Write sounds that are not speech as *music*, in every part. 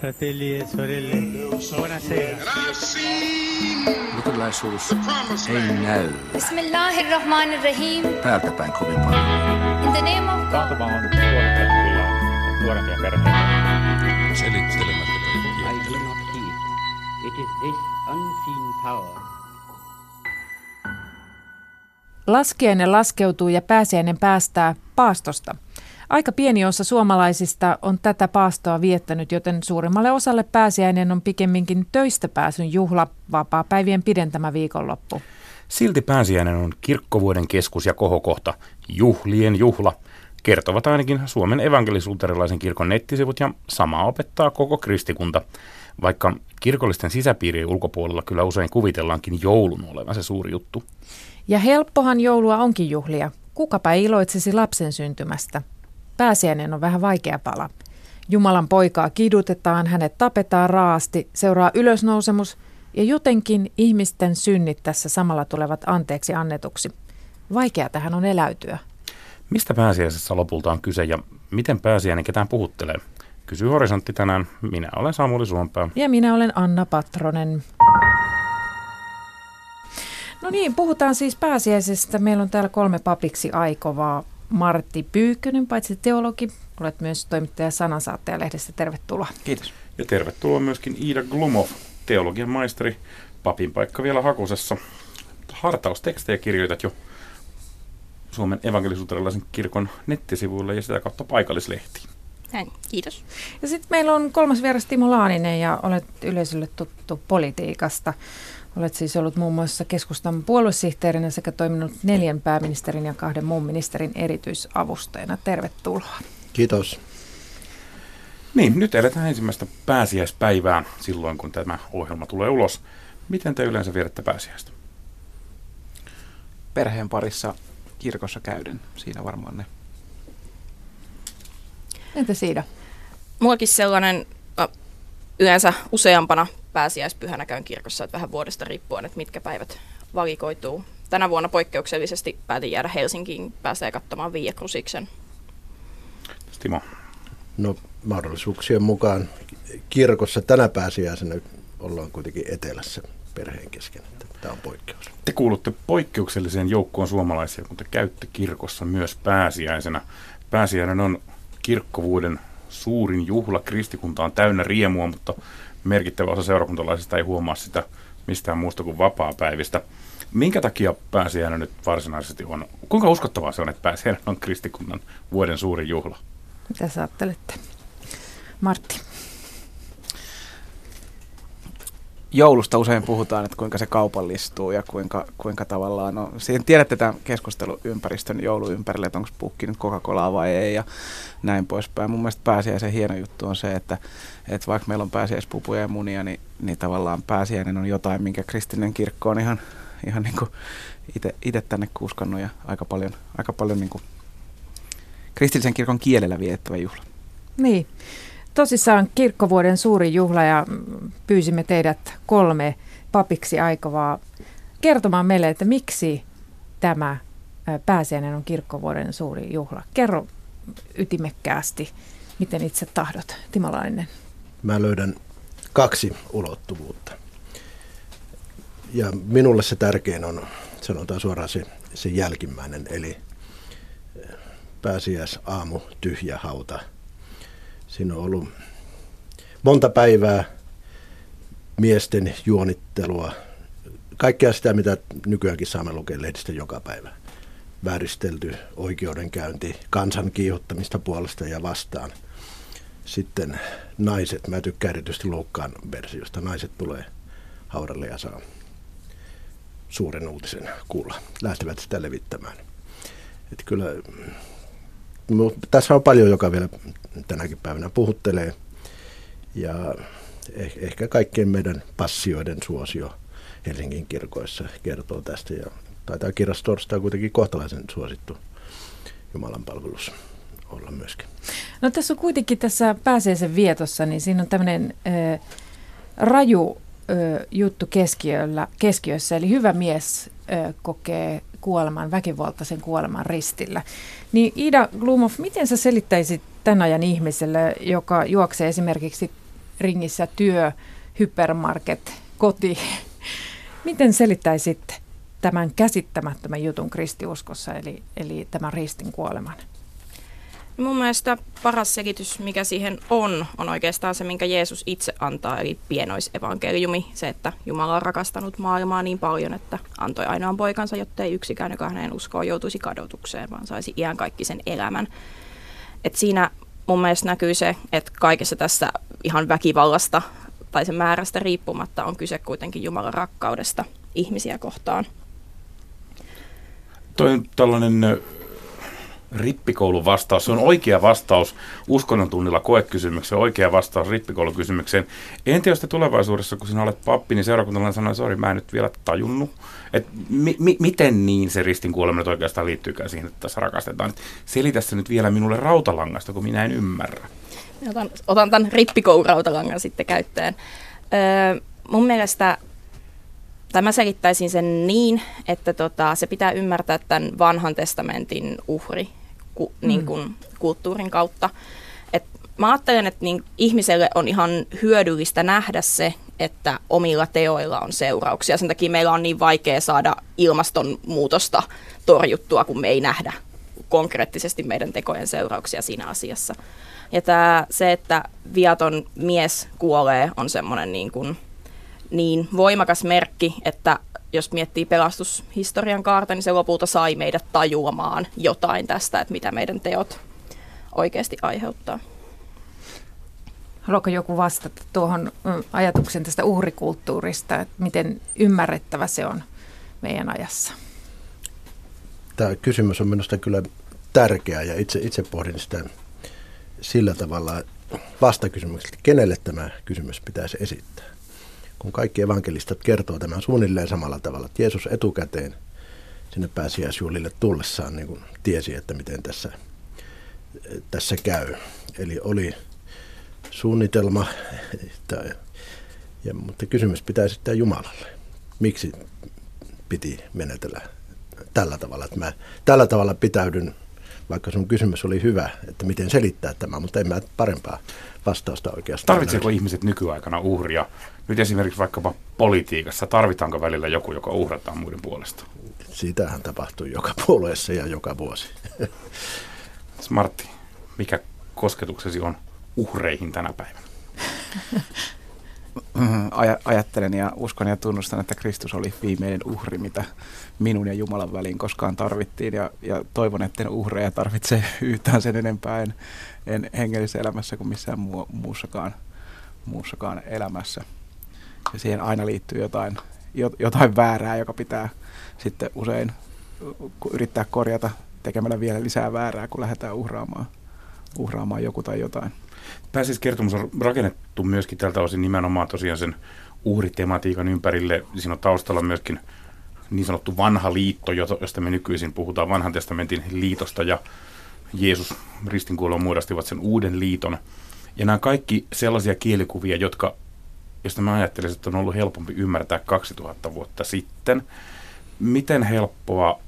fratelli e sorelle, buonasera. Luterilaisuus ei näy Bismillahirrahmanirrahim. täältä päin kovin paljon. In the name of God. Taantuma on nuorempia perheitä. Selittelemättä I kaikkia. do not heed. It is this unseen power Laskiainen laskeutuu ja pääsiäinen päästää paastosta. Aika pieni osa suomalaisista on tätä paastoa viettänyt, joten suurimmalle osalle pääsiäinen on pikemminkin töistä pääsyn juhla, vapaa-päivien pidentämä viikonloppu. Silti pääsiäinen on kirkkovuoden keskus ja kohokohta, juhlien juhla, kertovat ainakin Suomen evankelisuuterilaisen kirkon nettisivut ja samaa opettaa koko kristikunta, vaikka kirkollisten sisäpiirien ulkopuolella kyllä usein kuvitellaankin joulun olevan se suuri juttu. Ja helppohan joulua onkin juhlia. Kukapa iloitsisi lapsen syntymästä. Pääsiäinen on vähän vaikea pala. Jumalan poikaa kidutetaan, hänet tapetaan raasti, seuraa ylösnousemus ja jotenkin ihmisten synnit tässä samalla tulevat anteeksi annetuksi. Vaikea tähän on eläytyä. Mistä pääsiäisessä lopulta on kyse ja miten pääsiäinen ketään puhuttelee? Kysyy Horisontti tänään. Minä olen Samuli Suompää. Ja minä olen Anna Patronen. No niin, puhutaan siis pääsiäisestä. Meillä on täällä kolme papiksi aikovaa. Martti Pyykkönen, paitsi teologi, olet myös toimittaja Sanansaattaja-lehdestä. Tervetuloa. Kiitos. Ja tervetuloa myöskin Iida Glumov, teologian maisteri, papin paikka vielä hakusessa. Hartaustekstejä kirjoitat jo Suomen evankelisuuterilaisen kirkon nettisivuille ja sitä kautta paikallislehtiin. Näin, kiitos. Ja sitten meillä on kolmas vieras Timo Laaninen ja olet yleisölle tuttu politiikasta. Olet siis ollut muun muassa keskustan puoluesihteerinä sekä toiminut neljän pääministerin ja kahden muun ministerin erityisavustajana. Tervetuloa. Kiitos. Niin, nyt eletään ensimmäistä pääsiäispäivää silloin, kun tämä ohjelma tulee ulos. Miten te yleensä vierätte pääsiäistä? Perheen parissa kirkossa käyden. Siinä varmaan ne. Entä Siida? Muakin sellainen yleensä useampana pääsiäispyhänä käyn kirkossa, että vähän vuodesta riippuen, että mitkä päivät valikoituu. Tänä vuonna poikkeuksellisesti päätin jäädä Helsinkiin, pääsee katsomaan Via Cruciksen. Timo, No mahdollisuuksien mukaan kirkossa tänä pääsiäisenä ollaan kuitenkin etelässä perheen kesken. että Tämä on poikkeus. te kuulutte poikkeukselliseen joukkoon suomalaisia, kun te käytte kirkossa myös pääsiäisenä. Pääsiäinen on kirkkovuuden suurin juhla. Kristikunta on täynnä riemua, mutta merkittävä osa seurakuntalaisista ei huomaa sitä mistään muusta kuin vapaa-päivistä. Minkä takia pääsiäinen nyt varsinaisesti on? Kuinka uskottavaa se on, että pääsiäinen on kristikunnan vuoden suurin juhla? Mitä sä ajattelette? Martti. Joulusta usein puhutaan, että kuinka se kaupallistuu ja kuinka, kuinka tavallaan, no siihen tiedätte tämän keskusteluympäristön joulu ympärille, että onko pukki nyt Coca-Colaa vai ei ja näin poispäin. Mun mielestä pääsiäisen hieno juttu on se, että, että vaikka meillä on pääsiäispupuja ja munia, niin, niin tavallaan pääsiäinen on jotain, minkä kristillinen kirkko on ihan, ihan niin itse tänne kuuskannut ja aika paljon, aika paljon niin kuin kristillisen kirkon kielellä viettävä juhla. Niin. Tosissaan kirkkovuoden suuri juhla ja mm, pyysimme teidät kolme papiksi aikovaa kertomaan meille, että miksi tämä pääsiäinen on kirkkovuoden suuri juhla. Kerro ytimekkäästi, miten itse tahdot, Timo Lainen. Mä löydän kaksi ulottuvuutta. Ja minulle se tärkein on, sanotaan suoraan se, se jälkimmäinen, eli eh, pääsiäisaamu, tyhjä hauta. Siinä on ollut monta päivää miesten juonittelua, kaikkea sitä, mitä nykyäänkin saamme lukea lehdistä joka päivä. Vääristelty oikeudenkäynti, kansan kiihottamista puolesta ja vastaan. Sitten naiset, mä tykkään erityisesti Luukkaan versiosta, naiset tulee haudalle ja saa suuren uutisen kuulla. Lähtevät sitä levittämään. Että kyllä, tässä on paljon, joka vielä tänäkin päivänä puhuttelee. Ja eh- ehkä kaikkien meidän passioiden suosio Helsingin kirkoissa kertoo tästä. Ja taitaa kirjas torstai kuitenkin kohtalaisen suosittu Jumalan palvelus olla myöskin. No tässä on kuitenkin tässä pääsiäisen vietossa, niin siinä on tämmöinen äh, raju juttu keskiöllä, keskiössä, eli hyvä mies äh, kokee kuoleman, väkivaltaisen kuoleman ristillä. Niin Ida Glumov, miten sä selittäisit tämän ajan ihmiselle, joka juoksee esimerkiksi ringissä työ, hypermarket, koti. *laughs* Miten selittäisit tämän käsittämättömän jutun kristiuskossa, eli, eli tämän ristin kuoleman? Mun mielestä paras selitys, mikä siihen on, on oikeastaan se, minkä Jeesus itse antaa, eli pienoisevankeliumi. Se, että Jumala on rakastanut maailmaa niin paljon, että antoi ainoan poikansa, jotta ei yksikään, joka hänen uskoon joutuisi kadotukseen, vaan saisi iän kaikki sen elämän. Et siinä mun mielestä näkyy se, että kaikessa tässä ihan väkivallasta tai sen määrästä riippumatta on kyse kuitenkin Jumalan rakkaudesta ihmisiä kohtaan. Toi on tällainen rippikoulun vastaus. Se on oikea vastaus uskonnon tunnilla koekysymykseen, oikea vastaus rippikoulun kysymykseen. Entä jos te tulevaisuudessa, kun sinä olet pappi, niin seurakuntalainen sanoo, sori, mä en nyt vielä tajunnut. Et mi- mi- miten niin se ristin kuoleminen oikeastaan liittyykään siihen, että tässä rakastetaan. Selitä se nyt vielä minulle rautalangasta, kun minä en ymmärrä. Otan, otan tämän rippikoulurautalangan sitten käyttöön. Öö, mun mielestä Tämä selittäisin sen niin, että tota, se pitää ymmärtää tämän vanhan testamentin uhri ku, mm. niin kuin, kulttuurin kautta. Et mä ajattelen, että niin, ihmiselle on ihan hyödyllistä nähdä se, että omilla teoilla on seurauksia. Sen takia meillä on niin vaikea saada ilmastonmuutosta torjuttua, kun me ei nähdä konkreettisesti meidän tekojen seurauksia siinä asiassa. Ja tää, se, että viaton mies kuolee, on semmoinen niin niin voimakas merkki, että jos miettii pelastushistorian kaarta, niin se lopulta sai meidät tajuamaan jotain tästä, että mitä meidän teot oikeasti aiheuttaa. Haluatko joku vastata tuohon ajatuksen tästä uhrikulttuurista, että miten ymmärrettävä se on meidän ajassa? Tämä kysymys on minusta kyllä tärkeä ja itse, itse pohdin sitä sillä tavalla vastakysymyksestä, kenelle tämä kysymys pitäisi esittää kun kaikki evankelistat kertoo tämän suunnilleen samalla tavalla, että Jeesus etukäteen sinne pääsiäisjuhlille tullessaan niin kuin tiesi, että miten tässä, tässä käy. Eli oli suunnitelma, että, ja, mutta kysymys pitää sitten Jumalalle. Miksi piti menetellä tällä tavalla? Että mä tällä tavalla pitäydyn, vaikka sun kysymys oli hyvä, että miten selittää tämä, mutta en mä parempaa vastausta oikeastaan. Tarvitseeko ihmiset nykyaikana uhria? Nyt esimerkiksi vaikkapa politiikassa, tarvitaanko välillä joku, joka uhrataan muiden puolesta? Sitähän tapahtuu joka puolueessa ja joka vuosi. *laughs* Smartti, mikä kosketuksesi on uhreihin tänä päivänä? *laughs* Aj- ajattelen ja uskon ja tunnustan, että Kristus oli viimeinen uhri, mitä minun ja Jumalan väliin koskaan tarvittiin. Ja, ja toivon, että uhreja tarvitse yhtään sen enempää en, en hengellisessä elämässä kuin missään muu, muussakaan, muussakaan elämässä. Ja siihen aina liittyy jotain, jotain väärää, joka pitää sitten usein yrittää korjata tekemällä vielä lisää väärää, kun lähdetään uhraamaan, uhraamaan joku tai jotain. Pääsiskertomus on rakennettu myöskin tältä osin nimenomaan tosiaan sen uhritematiikan ympärille. Siinä on taustalla myöskin niin sanottu vanha liitto, josta me nykyisin puhutaan vanhan testamentin liitosta ja Jeesus ristinkuolon muodostivat sen uuden liiton. Ja nämä kaikki sellaisia kielikuvia, jotka, josta mä ajattelisin, että on ollut helpompi ymmärtää 2000 vuotta sitten. Miten helppoa,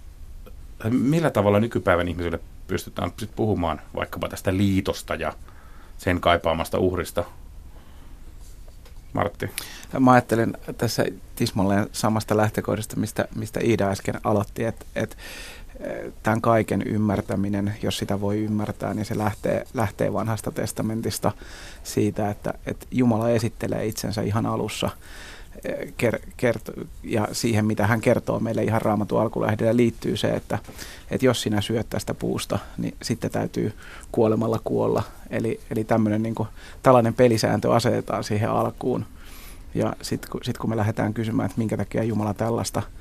millä tavalla nykypäivän ihmisille pystytään puhumaan vaikkapa tästä liitosta ja sen kaipaamasta uhrista? Martti. Mä ajattelen tässä tismalleen samasta lähtökohdasta, mistä, mistä Iida äsken aloitti, että, että tämän kaiken ymmärtäminen, jos sitä voi ymmärtää, niin se lähtee, lähtee vanhasta testamentista siitä, että, että Jumala esittelee itsensä ihan alussa kert, ja siihen, mitä hän kertoo meille ihan raamatun alkulähdellä liittyy se, että, että jos sinä syöt tästä puusta, niin sitten täytyy kuolemalla kuolla. Eli, eli tämmöinen, niin kuin, tällainen pelisääntö asetetaan siihen alkuun. Ja sitten kun, sit kun me lähdetään kysymään, että minkä takia Jumala tällaista –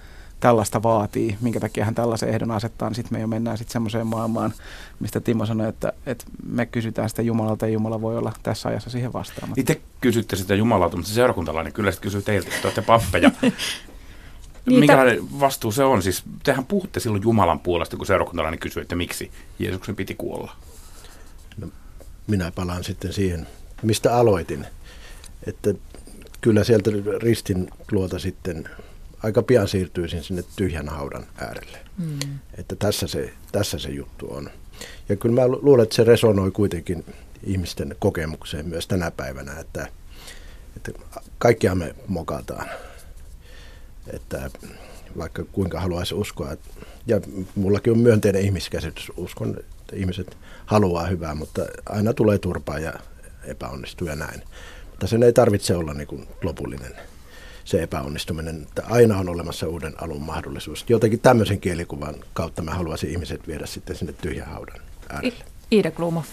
tällaista vaatii, minkä takia hän tällaisen ehdon asettaa, niin sitten me jo mennään sitten semmoiseen maailmaan, mistä Timo sanoi, että, että me kysytään sitä Jumalalta ja Jumala voi olla tässä ajassa siihen vastaamatta. Itse kysytte sitä Jumalalta, mutta se seurakuntalainen kyllä sitten kysyy teiltä, että olette pappeja. *laughs* niin, Minkälainen vastuu se on? Siis tehän puhutte silloin Jumalan puolesta, kun seurakuntalainen kysyy, että miksi Jeesuksen piti kuolla. No, minä palaan sitten siihen, mistä aloitin. Että kyllä sieltä ristin luota sitten aika pian siirtyisin sinne tyhjän haudan äärelle. Mm. Että tässä se, tässä se juttu on. Ja kyllä mä luulen, että se resonoi kuitenkin ihmisten kokemukseen myös tänä päivänä, että että kaikkia me mokataan. Että vaikka kuinka haluaisi uskoa. Ja mullakin on myönteinen ihmiskäsitys. Uskon, että ihmiset haluaa hyvää, mutta aina tulee turpaa ja epäonnistuu ja näin. Mutta sen ei tarvitse olla niin kuin lopullinen se epäonnistuminen, että aina on olemassa uuden alun mahdollisuus. Jotenkin tämmöisen kielikuvan kautta mä haluaisin ihmiset viedä sitten sinne tyhjän haudan äärelle. Iida Klumov.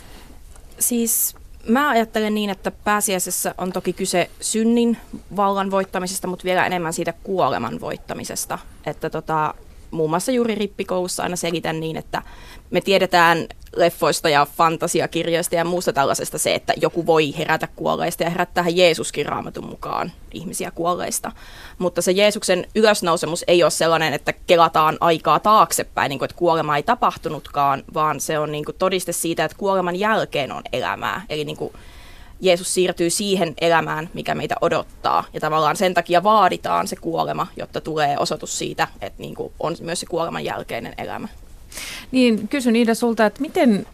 Siis mä ajattelen niin, että pääsiäisessä on toki kyse synnin vallan voittamisesta, mutta vielä enemmän siitä kuoleman voittamisesta. Että tota, muun muassa juuri rippikoulussa aina selitän niin, että me tiedetään leffoista ja fantasiakirjoista ja muusta tällaisesta se, että joku voi herätä kuolleista ja herättää Jeesuskin raamatun mukaan ihmisiä kuolleista. Mutta se Jeesuksen ylösnousemus ei ole sellainen, että kelataan aikaa taaksepäin, niin kuin, että kuolema ei tapahtunutkaan, vaan se on niin kuin todiste siitä, että kuoleman jälkeen on elämää. Eli niin kuin Jeesus siirtyy siihen elämään, mikä meitä odottaa. Ja tavallaan sen takia vaaditaan se kuolema, jotta tulee osoitus siitä, että niin kuin on myös se kuoleman jälkeinen elämä. Niin, kysyn Iida sulta, että miten,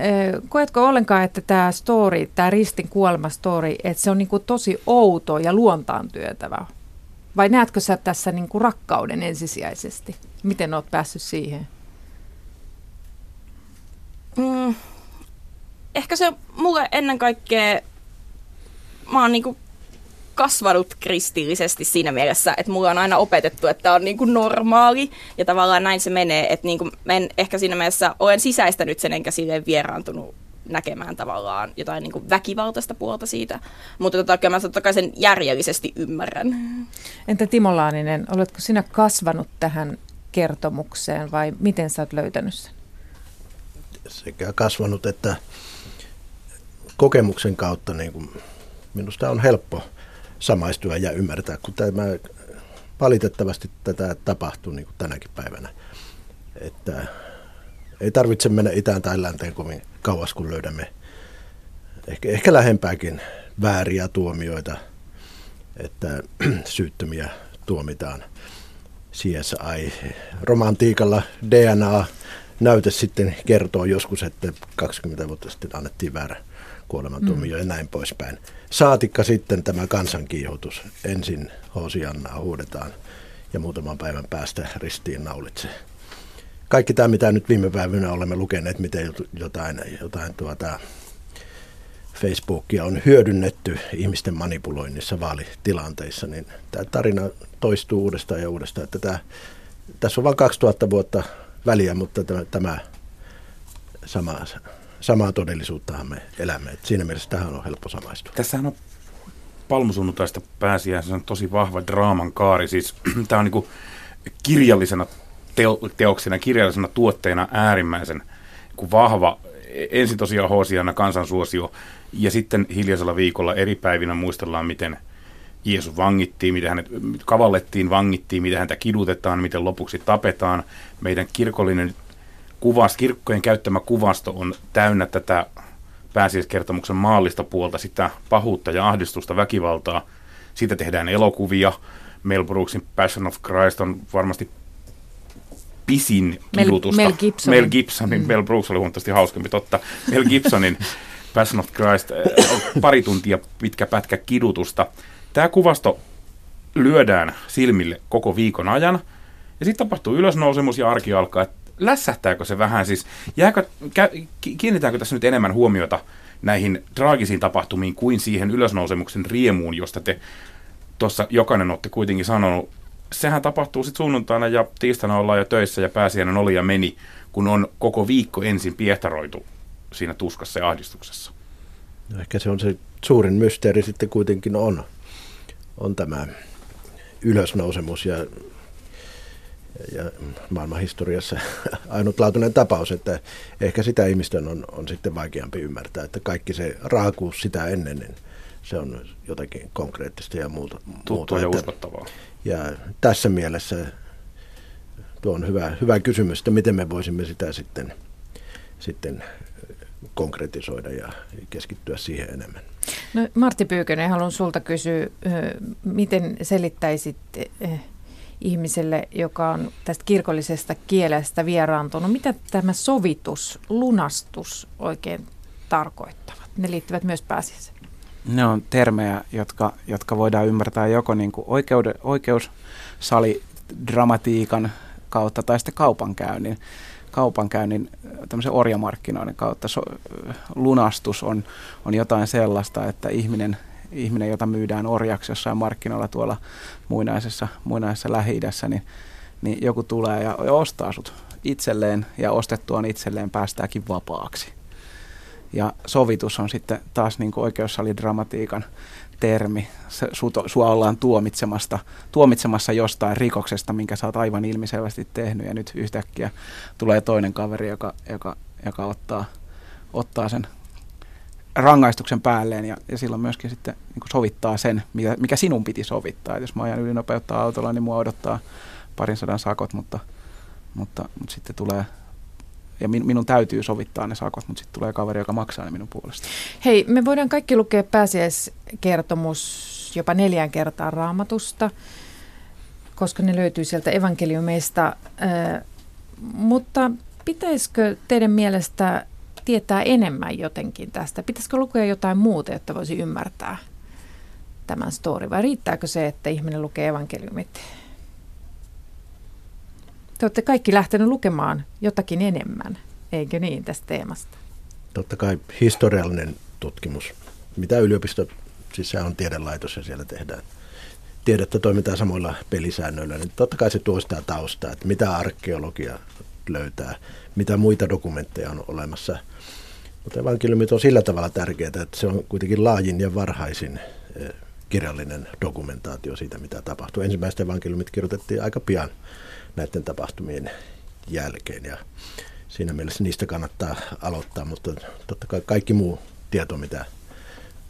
koetko ollenkaan, että tämä story, tämä ristin kuolema-story, että se on niin kuin tosi outo ja luontaan työtävä? Vai näetkö sä tässä niin kuin rakkauden ensisijaisesti? Miten oot päässyt siihen? Mm, ehkä se mulle ennen kaikkea, mä oon niinku kasvanut kristillisesti siinä mielessä, että mulla on aina opetettu, että on niin kuin normaali ja tavallaan näin se menee, että niin kuin en ehkä siinä mielessä olen sisäistänyt sen enkä silleen vieraantunut näkemään tavallaan jotain niin kuin väkivaltaista puolta siitä, mutta tota, kyllä mä totta kai sen järjellisesti ymmärrän. Entä Timo Laaninen, oletko sinä kasvanut tähän kertomukseen vai miten sä oot löytänyt sen? Sekä kasvanut että kokemuksen kautta niin kuin minusta on helppo samaistua ja ymmärtää, kun tämä valitettavasti tätä tapahtuu niin kuin tänäkin päivänä. Että ei tarvitse mennä itään tai länteen kovin kauas, kun löydämme ehkä, ehkä lähempääkin vääriä tuomioita, että *clears throat* syyttömiä tuomitaan CSI. Romantiikalla DNA näyte sitten kertoo joskus, että 20 vuotta sitten annettiin väärä kuolemantuomio mm. ja näin poispäin. Saatikka sitten tämä kansankiihotus. Ensin Hosiannaa huudetaan ja muutaman päivän päästä ristiin naulitse. Kaikki tämä, mitä nyt viime päivinä olemme lukeneet, miten jotain, jotain tuota, Facebookia on hyödynnetty ihmisten manipuloinnissa vaalitilanteissa, niin tämä tarina toistuu uudestaan ja uudestaan. Että tämä, tässä on vain 2000 vuotta väliä, mutta tämä, tämä sama samaa todellisuuttahan me elämme. Et siinä mielessä tähän on helppo samaistua. Tässähän on palmusunnuntaista pääsiäisen tosi vahva draaman kaari. Siis *clears throat* tämä on niin kirjallisena teo, teoksena, kirjallisena tuotteena äärimmäisen kuin vahva. Ensin tosiaan Hosiana kansansuosio ja sitten hiljaisella viikolla eri päivinä muistellaan, miten Jeesus vangittiin, miten hänet kavallettiin, vangittiin, miten häntä kidutetaan, miten lopuksi tapetaan. Meidän kirkollinen kuvas, kirkkojen käyttämä kuvasto on täynnä tätä pääsiäiskertomuksen maallista puolta, sitä pahuutta ja ahdistusta, väkivaltaa. Siitä tehdään elokuvia. Mel Brooksin Passion of Christ on varmasti pisin kidutusta. Mel, Mel Gibsonin. Mel Gibsonin. Mm. Mel Brooks oli huomattavasti hauskempi, totta. Mel Gibsonin *laughs* Passion of Christ, eh, pari tuntia pitkä pätkä kidutusta. Tämä kuvasto lyödään silmille koko viikon ajan. Ja sitten tapahtuu ylösnousemus ja arki alkaa lässähtääkö se vähän siis, jääkö, kiinnitäänkö tässä nyt enemmän huomiota näihin traagisiin tapahtumiin kuin siihen ylösnousemuksen riemuun, josta te tuossa jokainen olette kuitenkin sanonut. Sehän tapahtuu sitten sunnuntaina ja tiistaina ollaan jo töissä ja pääsiäinen oli ja meni, kun on koko viikko ensin piehtaroitu siinä tuskassa ja ahdistuksessa. No ehkä se on se suurin mysteeri sitten kuitenkin on, on tämä ylösnousemus ja ja maailman historiassa *laughs* ainutlaatuinen tapaus, että ehkä sitä ihmisten on, on sitten vaikeampi ymmärtää, että kaikki se raakuus sitä ennen, niin se on jotakin konkreettista ja muuta. Tuttua muuta, ja uskottavaa. Ja tässä mielessä tuo on hyvä, hyvä kysymys, että miten me voisimme sitä sitten, sitten konkretisoida ja keskittyä siihen enemmän. No, Martti Pyykönen, haluan sulta kysyä, miten selittäisit ihmiselle, joka on tästä kirkollisesta kielestä vieraantunut. Mitä tämä sovitus, lunastus oikein tarkoittavat? Ne liittyvät myös pääsiäiseen. Ne on termejä, jotka, jotka voidaan ymmärtää joko niin kuin oikeude, oikeussali-dramatiikan kautta tai sitten kaupankäynnin, kaupankäynnin tämmöisen orjamarkkinoiden kautta. So, lunastus on, on jotain sellaista, että ihminen, ihminen, jota myydään orjaksi jossain markkinoilla tuolla muinaisessa, muinaisessa lähi niin, niin joku tulee ja, ostaa sut itselleen ja ostettuaan itselleen päästääkin vapaaksi. Ja sovitus on sitten taas niin kuin oikeussalidramatiikan termi. Sua ollaan tuomitsemasta, tuomitsemassa jostain rikoksesta, minkä sä oot aivan ilmiselvästi tehnyt. Ja nyt yhtäkkiä tulee toinen kaveri, joka, joka, joka ottaa, ottaa sen rangaistuksen päälleen ja, ja silloin myöskin sitten niin sovittaa sen, mikä, mikä sinun piti sovittaa. Et jos mä ajan ylinopeuttaa autolla, niin mua odottaa parin sadan sakot, mutta, mutta, mutta sitten tulee ja min, minun täytyy sovittaa ne sakot, mutta sitten tulee kaveri, joka maksaa ne minun puolesta. Hei, me voidaan kaikki lukea pääsiäiskertomus jopa neljän kertaa raamatusta, koska ne löytyy sieltä evankeliumeista. Äh, mutta pitäisikö teidän mielestä tietää enemmän jotenkin tästä? Pitäisikö lukea jotain muuta, jotta voisi ymmärtää tämän story, vai riittääkö se, että ihminen lukee evankeliumit te olette kaikki lähtenyt lukemaan jotakin enemmän, eikö niin, tästä teemasta? Totta kai historiallinen tutkimus. Mitä yliopisto, siis on tiedelaitos ja siellä tehdään tiedettä toimitaan samoilla pelisäännöillä, niin totta kai se tuo sitä taustaa, että mitä arkeologia löytää, mitä muita dokumentteja on olemassa. Mutta evankeliumit on sillä tavalla tärkeää, että se on kuitenkin laajin ja varhaisin eh, kirjallinen dokumentaatio siitä, mitä tapahtuu. Ensimmäiset evankeliumit kirjoitettiin aika pian näiden tapahtumien jälkeen. Ja siinä mielessä niistä kannattaa aloittaa, mutta totta kai kaikki muu tieto, mitä,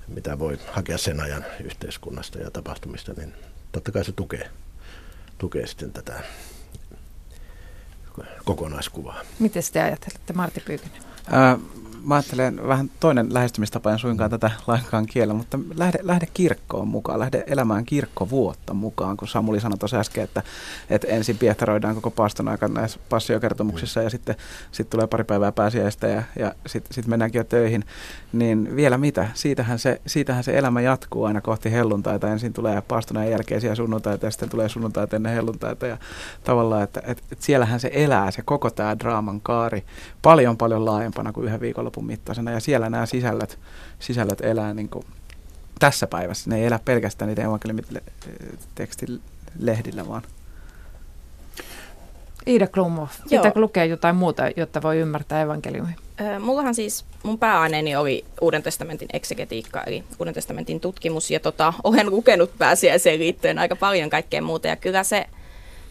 mitä voi hakea sen ajan yhteiskunnasta ja tapahtumista, niin totta kai se tukee, tukee sitten tätä kokonaiskuvaa. Miten te ajattelette, Martti Pyykönen? Mä ajattelen vähän toinen lähestymistapa, en suinkaan tätä lainkaan kiellä, mutta lähde, lähde kirkkoon mukaan, lähde elämään kirkkovuotta mukaan, kun Samuli sanoi tuossa äsken, että, että ensin piehtaroidaan koko paaston aikana näissä passiokertomuksissa ja sitten sit tulee pari päivää pääsiäistä ja, ja sitten sit mennäänkin jo töihin, niin vielä mitä? Siitähän se, siitähän se elämä jatkuu aina kohti helluntaita. Ensin tulee paaston jälkeisiä sunnuntaita ja sitten tulee sunnuntaita ennen helluntaita ja tavallaan, että, että, että siellähän se elää, se koko tämä draaman kaari paljon paljon laajempana kuin yhden viikolla viikonlopun mittaisena ja siellä nämä sisällöt, sisällöt elää niin kuin tässä päivässä. Ne ei elä pelkästään niiden evankeliumitekstin vaan Iida Klummo, pitääkö lukea jotain muuta, jotta voi ymmärtää evankeliumia? mullahan siis, mun pääaineeni oli Uuden testamentin eksegetiikka, eli Uuden testamentin tutkimus, ja tota, olen lukenut pääsiäiseen liittyen aika paljon kaikkea muuta, ja kyllä se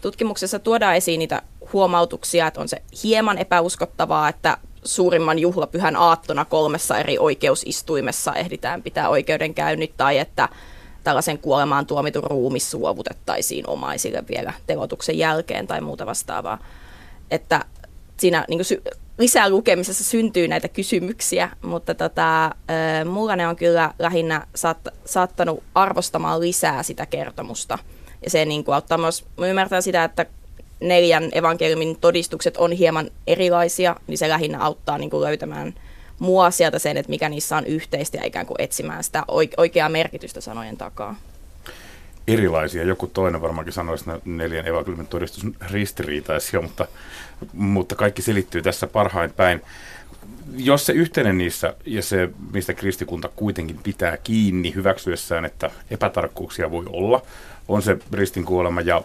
tutkimuksessa tuodaan esiin niitä huomautuksia, että on se hieman epäuskottavaa, että suurimman juhlapyhän aattona kolmessa eri oikeusistuimessa ehditään pitää oikeudenkäynnit tai että tällaisen kuolemaan tuomitun ruumis suovutettaisiin omaisille vielä telotuksen jälkeen tai muuta vastaavaa. Että siinä niin sy- lisää lukemisessa syntyy näitä kysymyksiä, mutta tota, mulla ne on kyllä lähinnä saat- saattanut arvostamaan lisää sitä kertomusta. Ja se niin kuin auttaa myös ymmärtää sitä, että neljän evankeliumin todistukset on hieman erilaisia, niin se lähinnä auttaa niin kuin löytämään mua sieltä sen, että mikä niissä on yhteistä ja ikään kuin etsimään sitä oikeaa merkitystä sanojen takaa. Erilaisia. Joku toinen varmaankin sanoisi, että neljän evankeliumin todistus ristiriitaisia, mutta, mutta kaikki selittyy tässä parhain päin. Jos se yhteinen niissä ja se, mistä kristikunta kuitenkin pitää kiinni hyväksyessään, että epätarkkuuksia voi olla, on se ristin kuolema ja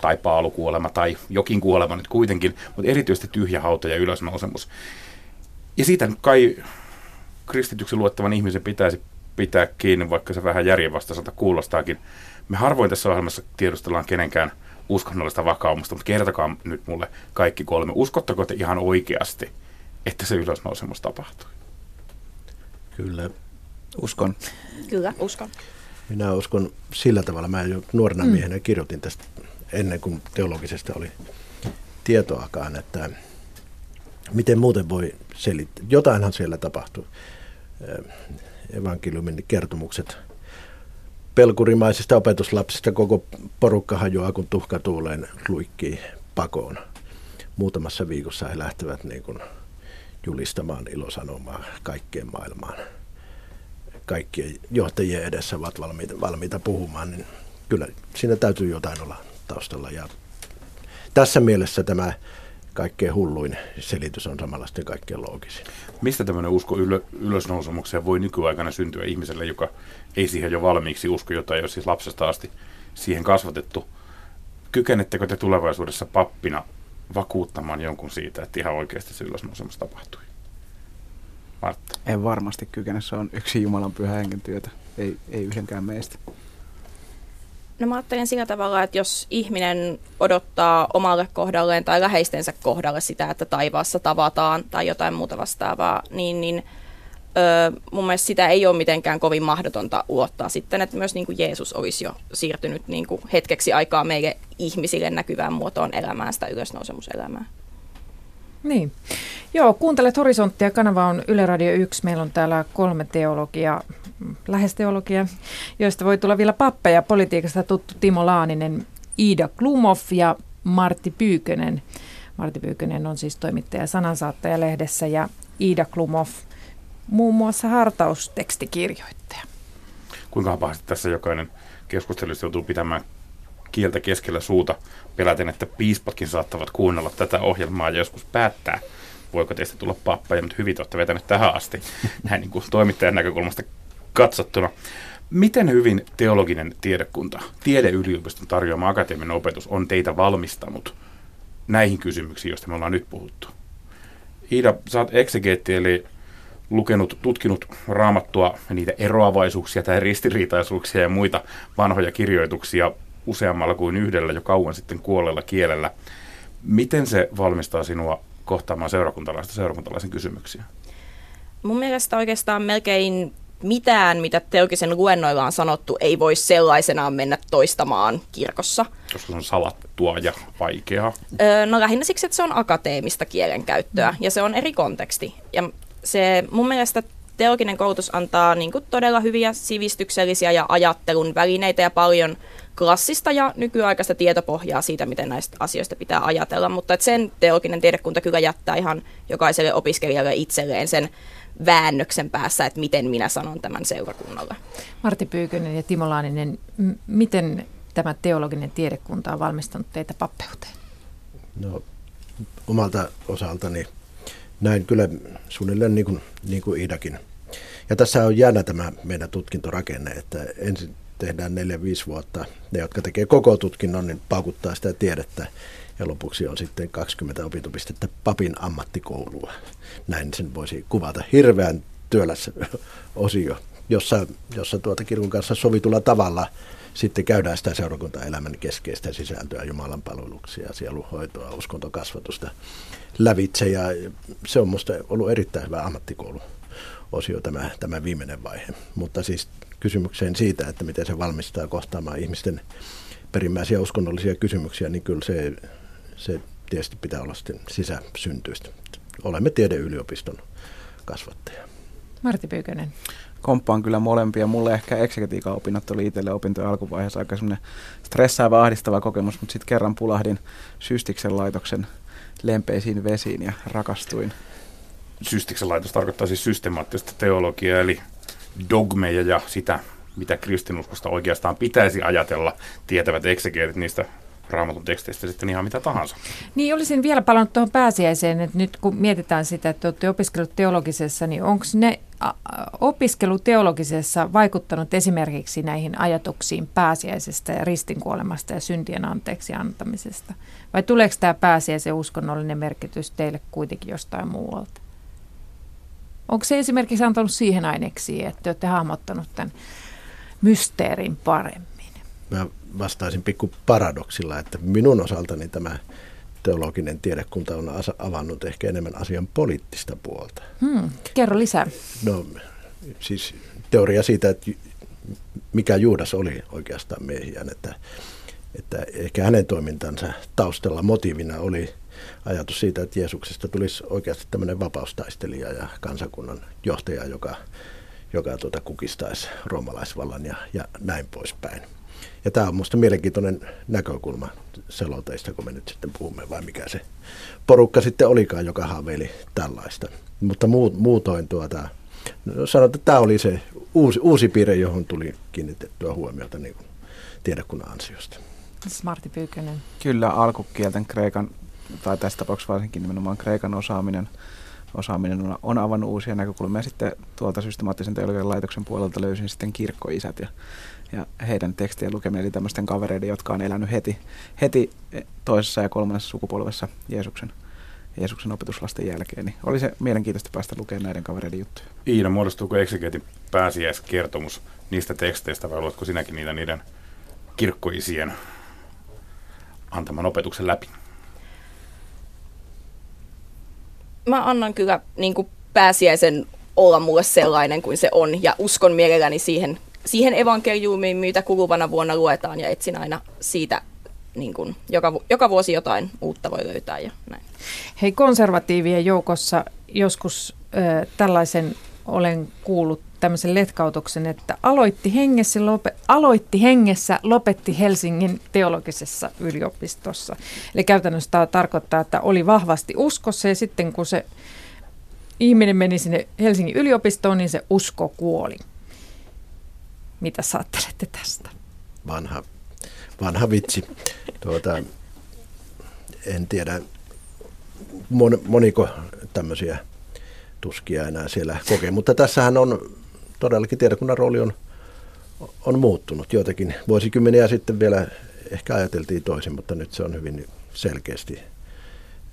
tai paalukuolema tai jokin kuolema nyt kuitenkin, mutta erityisesti tyhjä hauta ja ylösnousemus. Ja siitä kai kristityksi luottavan ihmisen pitäisi pitää kiinni, vaikka se vähän järjenvastaiselta kuulostaakin. Me harvoin tässä ohjelmassa tiedustellaan kenenkään uskonnollista vakaumusta, mutta kertokaa nyt mulle kaikki kolme. Uskottako te ihan oikeasti, että se ylösnousemus tapahtui? Kyllä. Uskon. Kyllä, uskon. Minä uskon sillä tavalla. Mä jo nuorena miehenä kirjoitin tästä ennen kuin teologisesta oli tietoakaan, että miten muuten voi selittää. Jotainhan siellä tapahtui. Evankeliumin kertomukset pelkurimaisista opetuslapsista koko porukka hajoaa, kun tuhka tuuleen luikkii pakoon. Muutamassa viikossa he lähtevät niin kuin julistamaan ilosanomaa kaikkeen maailmaan. kaikkien johtajien edessä ovat valmiita, valmiita puhumaan, niin kyllä siinä täytyy jotain olla taustalla. Ja tässä mielessä tämä kaikkein hulluin selitys on samalla sitten kaikkein loogisin. Mistä tämmöinen usko ylö, ylösnousemukseen voi nykyaikana syntyä ihmiselle, joka ei siihen jo valmiiksi usko, jota ei ole siis lapsesta asti siihen kasvatettu? Kykenettekö te tulevaisuudessa pappina vakuuttamaan jonkun siitä, että ihan oikeasti se ylösnousemus tapahtui? Martta. En varmasti kykene, se on yksi Jumalan pyhä hengen työtä, ei, ei yhdenkään meistä. No mä ajattelen sillä tavalla, että jos ihminen odottaa omalle kohdalleen tai läheistensä kohdalle sitä, että taivaassa tavataan tai jotain muuta vastaavaa, niin, niin öö, mun mielestä sitä ei ole mitenkään kovin mahdotonta ulottaa sitten, että myös niin kuin Jeesus olisi jo siirtynyt niin kuin hetkeksi aikaa meille ihmisille näkyvään muotoon elämään sitä ylösnousemuselämää. Niin. Joo, kuuntelet Horisonttia. Kanava on Yle Radio 1. Meillä on täällä kolme teologia, lähes teologia, joista voi tulla vielä pappeja. Politiikasta tuttu Timo Laaninen, Iida Klumov ja Martti Pyykönen. Martti Pyykönen on siis toimittaja sanansaattaja lehdessä ja Iida Klumov muun muassa hartaustekstikirjoittaja. Kuinka pahasti tässä jokainen keskustelussa joutuu pitämään kieltä keskellä suuta peläten, että piispatkin saattavat kuunnella tätä ohjelmaa ja joskus päättää, voiko teistä tulla pappeja, mutta hyvin olette vetänyt tähän asti *laughs* näin niin kuin toimittajan näkökulmasta katsottuna. Miten hyvin teologinen tiedekunta, tiedeyliopiston tarjoama akateeminen opetus on teitä valmistanut näihin kysymyksiin, joista me ollaan nyt puhuttu? Iida, sä oot eksegeetti, eli lukenut, tutkinut raamattua, niitä eroavaisuuksia tai ristiriitaisuuksia ja muita vanhoja kirjoituksia useammalla kuin yhdellä jo kauan sitten kuolleella kielellä. Miten se valmistaa sinua kohtaamaan seurakuntalaista seurakuntalaisen kysymyksiä? Mun mielestä oikeastaan melkein mitään, mitä teokisen luennoilla on sanottu, ei voi sellaisenaan mennä toistamaan kirkossa. Koska se on salattua ja vaikeaa. Öö, no lähinnä siksi, että se on akateemista kielenkäyttöä mm. ja se on eri konteksti. Ja se mun mielestä teologinen koulutus antaa niin kuin todella hyviä sivistyksellisiä ja ajattelun välineitä ja paljon klassista ja nykyaikaista tietopohjaa siitä, miten näistä asioista pitää ajatella, mutta että sen teologinen tiedekunta kyllä jättää ihan jokaiselle opiskelijalle itselleen sen väännöksen päässä, että miten minä sanon tämän seurakunnalle. Martti Pyykönen ja Timo Laaninen, m- miten tämä teologinen tiedekunta on valmistanut teitä pappeuteen? No, omalta osaltani näin kyllä suunnilleen niin kuin, niin kuin Idakin. Ja tässä on jännä tämä meidän tutkintorakenne, että ensin tehdään neljä 5 vuotta. Ne, jotka tekee koko tutkinnon, niin paukuttaa sitä tiedettä. Ja lopuksi on sitten 20 opintopistettä papin ammattikoulua. Näin sen voisi kuvata. Hirveän työläs osio, jossa, jossa tuota kirkon kanssa sovitulla tavalla sitten käydään sitä seurakuntaelämän keskeistä sisältöä, Jumalan palveluksia, sieluhoitoa, uskontokasvatusta lävitse. Ja se on minusta ollut erittäin hyvä ammattikoulu osio tämä, tämä viimeinen vaihe. Mutta siis kysymykseen siitä, että miten se valmistaa kohtaamaan ihmisten perimmäisiä uskonnollisia kysymyksiä, niin kyllä se, se tietysti pitää olla sitten sisäsyntyistä. Olemme tiedeyliopiston kasvattaja. Martti Pyykönen. Komppaan kyllä molempia. Mulle ehkä eksegetiikan opinnot oli itselle opintojen alkuvaiheessa aika semmoinen stressaava, ahdistava kokemus, mutta sitten kerran pulahdin Systiksen laitoksen lempeisiin vesiin ja rakastuin. Systiksen laitos tarkoittaa siis systemaattista teologiaa, eli dogmeja ja sitä, mitä kristinuskosta oikeastaan pitäisi ajatella, tietävät eksegeetit niistä raamatun teksteistä sitten ihan mitä tahansa. Niin, olisin vielä palannut tuohon pääsiäiseen, että nyt kun mietitään sitä, että olette opiskellut teologisessa, niin onko ne opiskelu teologisessa vaikuttanut esimerkiksi näihin ajatuksiin pääsiäisestä ja ristinkuolemasta ja syntien anteeksi antamisesta? Vai tuleeko tämä pääsiäisen uskonnollinen merkitys teille kuitenkin jostain muualta? Onko se esimerkiksi antanut siihen aineksi, että olette hahmottanut tämän mysteerin paremmin? Mä vastaisin pikku paradoksilla, että minun osaltani tämä teologinen tiedekunta on avannut ehkä enemmän asian poliittista puolta. Hmm, kerro lisää. No siis teoria siitä, että mikä Juudas oli oikeastaan miehiään, että, että ehkä hänen toimintansa taustalla motiivina oli ajatus siitä, että Jeesuksesta tulisi oikeasti tämmöinen vapaustaistelija ja kansakunnan johtaja, joka, joka tuota, kukistaisi roomalaisvallan ja, ja näin poispäin. Ja tämä on minusta mielenkiintoinen näkökulma seloteista, kun me nyt sitten puhumme, vai mikä se porukka sitten olikaan, joka haaveili tällaista. Mutta muutoin tuota, no, sanotaan, että tämä oli se uusi, uusi piirre, johon tuli kiinnitettyä huomiota niin kuin tiedekunnan ansiosta. Martti Pyykkönen. Kyllä alkukielten kreikan, tai tässä tapauksessa varsinkin nimenomaan kreikan osaaminen, osaaminen on, on avannut uusia näkökulmia. Sitten tuolta systemaattisen teologian laitoksen puolelta löysin sitten kirkkoisät ja, ja heidän tekstien lukeminen, eli tämmöisten kavereiden, jotka on elänyt heti, heti toisessa ja kolmannessa sukupolvessa Jeesuksen, Jeesuksen opetuslasten jälkeen. Niin oli se mielenkiintoista päästä lukemaan näiden kavereiden juttuja. Iina, muodostuuko eksegeetin pääsiäiskertomus niistä teksteistä vai luotko sinäkin niitä niiden kirkkoisien antaman opetuksen läpi? Mä annan kyllä niin kuin pääsiäisen olla mulle sellainen kuin se on ja uskon mielelläni siihen, siihen evankeliumiin, mitä kuluvana vuonna luetaan ja etsin aina siitä niin kuin, joka, joka vuosi jotain uutta voi löytää ja näin. Hei, konservatiivien joukossa joskus äh, tällaisen olen kuullut tämmöisen letkautuksen, että aloitti hengessä, lope, aloitti hengessä, lopetti Helsingin teologisessa yliopistossa. Eli käytännössä tämä tarkoittaa, että oli vahvasti uskossa ja sitten kun se ihminen meni sinne Helsingin yliopistoon, niin se usko kuoli. Mitä saattelette tästä? Vanha, vanha vitsi. Tuota, en tiedä, mon, moniko tämmöisiä tuskia enää siellä kokee. Mutta tässähän on todellakin tiedekunnan rooli on, on muuttunut. Joitakin vuosikymmeniä sitten vielä ehkä ajateltiin toisin, mutta nyt se on hyvin selkeästi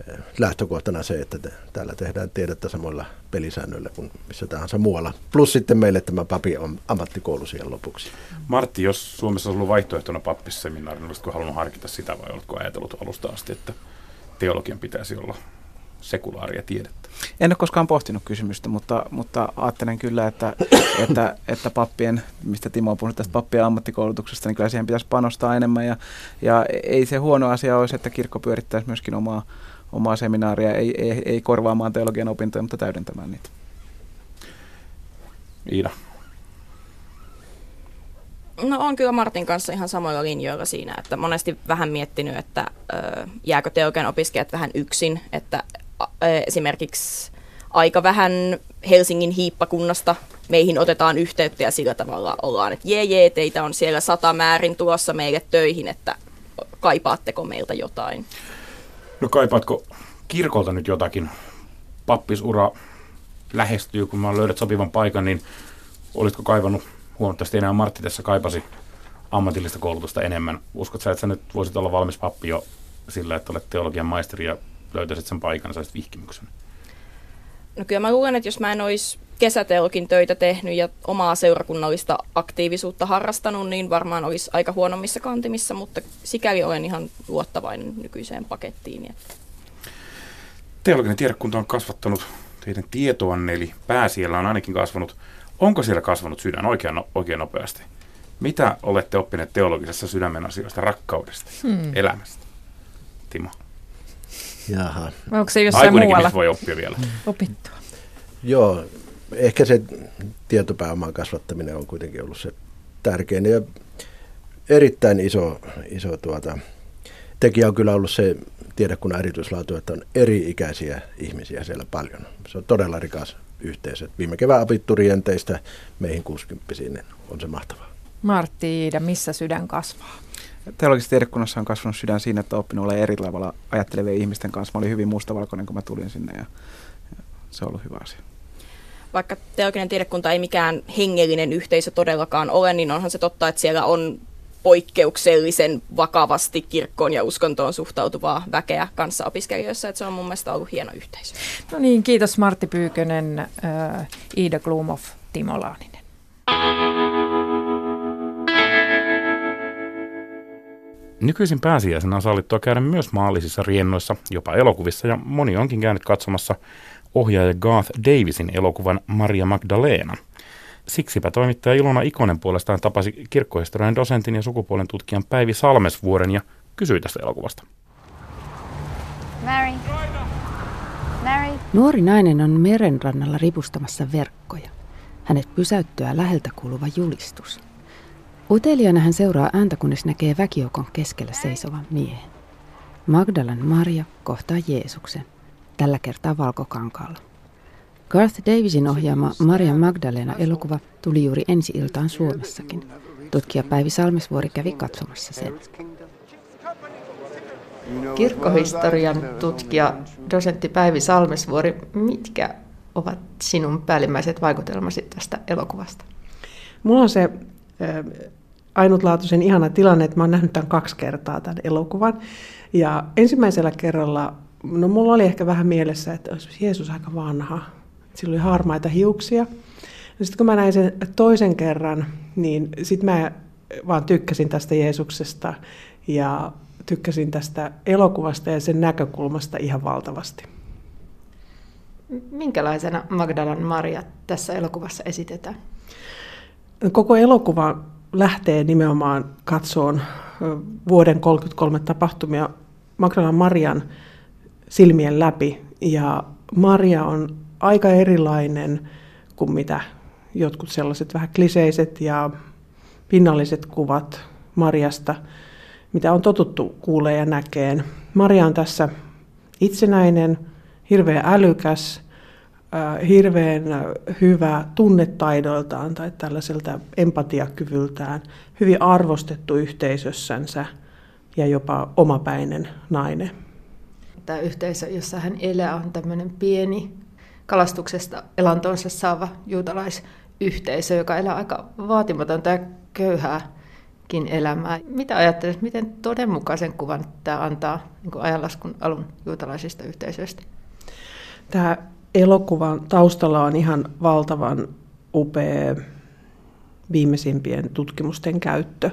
eh, lähtökohtana se, että täällä tehdään tiedettä samoilla pelisäännöillä kuin missä tahansa muualla. Plus sitten meille tämä papi on ammattikoulu siihen lopuksi. Martti, jos Suomessa olisi ollut vaihtoehtona pappisseminaari, niin olisitko halunnut harkita sitä vai oletko ajatellut alusta asti, että teologian pitäisi olla sekulaaria tiedettä? En ole koskaan pohtinut kysymystä, mutta, mutta ajattelen kyllä, että, että, että pappien, mistä Timo on puhunut tästä pappien ammattikoulutuksesta, niin kyllä siihen pitäisi panostaa enemmän. Ja, ja ei se huono asia olisi, että kirkko pyörittäisi myöskin omaa, omaa seminaaria, ei, ei, ei korvaamaan teologian opintoja, mutta täydentämään niitä. Iida. No on kyllä Martin kanssa ihan samoilla linjoilla siinä, että monesti vähän miettinyt, että ö, jääkö teologian opiskelijat vähän yksin, että esimerkiksi aika vähän Helsingin hiippakunnasta meihin otetaan yhteyttä ja sillä tavalla ollaan, että jee jee, teitä on siellä sata määrin tulossa meille töihin, että kaipaatteko meiltä jotain? No kaipaatko kirkolta nyt jotakin? Pappisura lähestyy, kun mä löydät sopivan paikan, niin olisiko kaivannut huomattavasti enää Martti tässä kaipasi ammatillista koulutusta enemmän. Uskot sä, että sä nyt voisit olla valmis pappi jo sillä, että olet teologian maisteri ja löytäisit sen paikan, saisit vihkimyksen? No kyllä mä luulen, että jos mä en olisi kesäteolokin töitä tehnyt ja omaa seurakunnallista aktiivisuutta harrastanut, niin varmaan olisi aika huonommissa kantimissa, mutta sikäli olen ihan luottavainen nykyiseen pakettiin. Että. Teologinen tiedekunta on kasvattanut teidän tietoanne, eli pää siellä on ainakin kasvanut. Onko siellä kasvanut sydän oikein, no, oikein nopeasti? Mitä olette oppineet teologisessa sydämen asioista, rakkaudesta, hmm. elämästä? Timo. Jaha. Onko se jossain muualla voi oppia vielä. opittua? Joo, ehkä se tietopääoman kasvattaminen on kuitenkin ollut se tärkein ja erittäin iso, iso tuota, tekijä on kyllä ollut se tiedekunnan erityislaatu, että on eri-ikäisiä ihmisiä siellä paljon. Se on todella rikas yhteisö. Viime kevään abiturienteistä meihin 60 niin on se mahtavaa. Martti Iida, missä sydän kasvaa? Teologisessa tiedekunnassa on kasvanut sydän siinä, että oppinut olemaan eri tavalla ajattelevien ihmisten kanssa. Mä olin hyvin mustavalkoinen, kun mä tulin sinne ja, ja se on ollut hyvä asia. Vaikka teologinen tiedekunta ei mikään hengellinen yhteisö todellakaan ole, niin onhan se totta, että siellä on poikkeuksellisen vakavasti kirkkoon ja uskontoon suhtautuvaa väkeä kanssa opiskelijoissa, että se on mun mielestä ollut hieno yhteisö. No niin, kiitos Martti Pyykönen, äh, Iida Glumov, Timo Laaninen. Nykyisin pääsiäisenä on sallittua käydä myös maallisissa riennoissa, jopa elokuvissa, ja moni onkin käynyt katsomassa ohjaaja Garth Davisin elokuvan Maria Magdalena. Siksipä toimittaja Ilona Ikonen puolestaan tapasi kirkkohistorian dosentin ja sukupuolen tutkijan Päivi Salmesvuoren ja kysyi tästä elokuvasta. Mary. Mary. Nuori nainen on merenrannalla ripustamassa verkkoja. Hänet pysäyttyä läheltä kuuluva julistus – Uteliaana hän seuraa ääntä, kunnes näkee väkijoukon keskellä seisovan miehen. Magdalan Maria kohtaa Jeesuksen, tällä kertaa valkokankaalla. Garth Davisin ohjaama Maria Magdalena-elokuva tuli juuri ensi iltaan Suomessakin. Tutkija Päivi Salmesvuori kävi katsomassa sen. Kirkkohistorian tutkija, dosentti Päivi Salmesvuori, mitkä ovat sinun päällimmäiset vaikutelmasi tästä elokuvasta? Mulla on se ainutlaatuisen ihana tilanne, että mä oon nähnyt tämän kaksi kertaa tämän elokuvan. Ja ensimmäisellä kerralla, no mulla oli ehkä vähän mielessä, että olisi Jeesus aika vanha. Sillä oli harmaita hiuksia. No sitten kun mä näin sen toisen kerran, niin sitten mä vaan tykkäsin tästä Jeesuksesta ja tykkäsin tästä elokuvasta ja sen näkökulmasta ihan valtavasti. Minkälaisena Magdalan Maria tässä elokuvassa esitetään? Koko elokuva lähtee nimenomaan katsoon vuoden 1933 tapahtumia Magdalan Marian silmien läpi. Ja Maria on aika erilainen kuin mitä jotkut sellaiset vähän kliseiset ja pinnalliset kuvat Mariasta, mitä on totuttu kuulee ja näkeen. Maria on tässä itsenäinen, hirveän älykäs, äh, hirveän hyvä tunnetaidoiltaan tai tällaiselta empatiakyvyltään, hyvin arvostettu yhteisössänsä ja jopa omapäinen nainen. Tämä yhteisö, jossa hän elää, on tämmöinen pieni kalastuksesta elantonsa saava juutalaisyhteisö, joka elää aika vaatimatonta ja köyhääkin elämää. Mitä ajattelet, miten todenmukaisen kuvan tämä antaa niin ajanlaskun alun juutalaisista yhteisöistä? Tämä elokuvan taustalla on ihan valtavan upea viimeisimpien tutkimusten käyttö.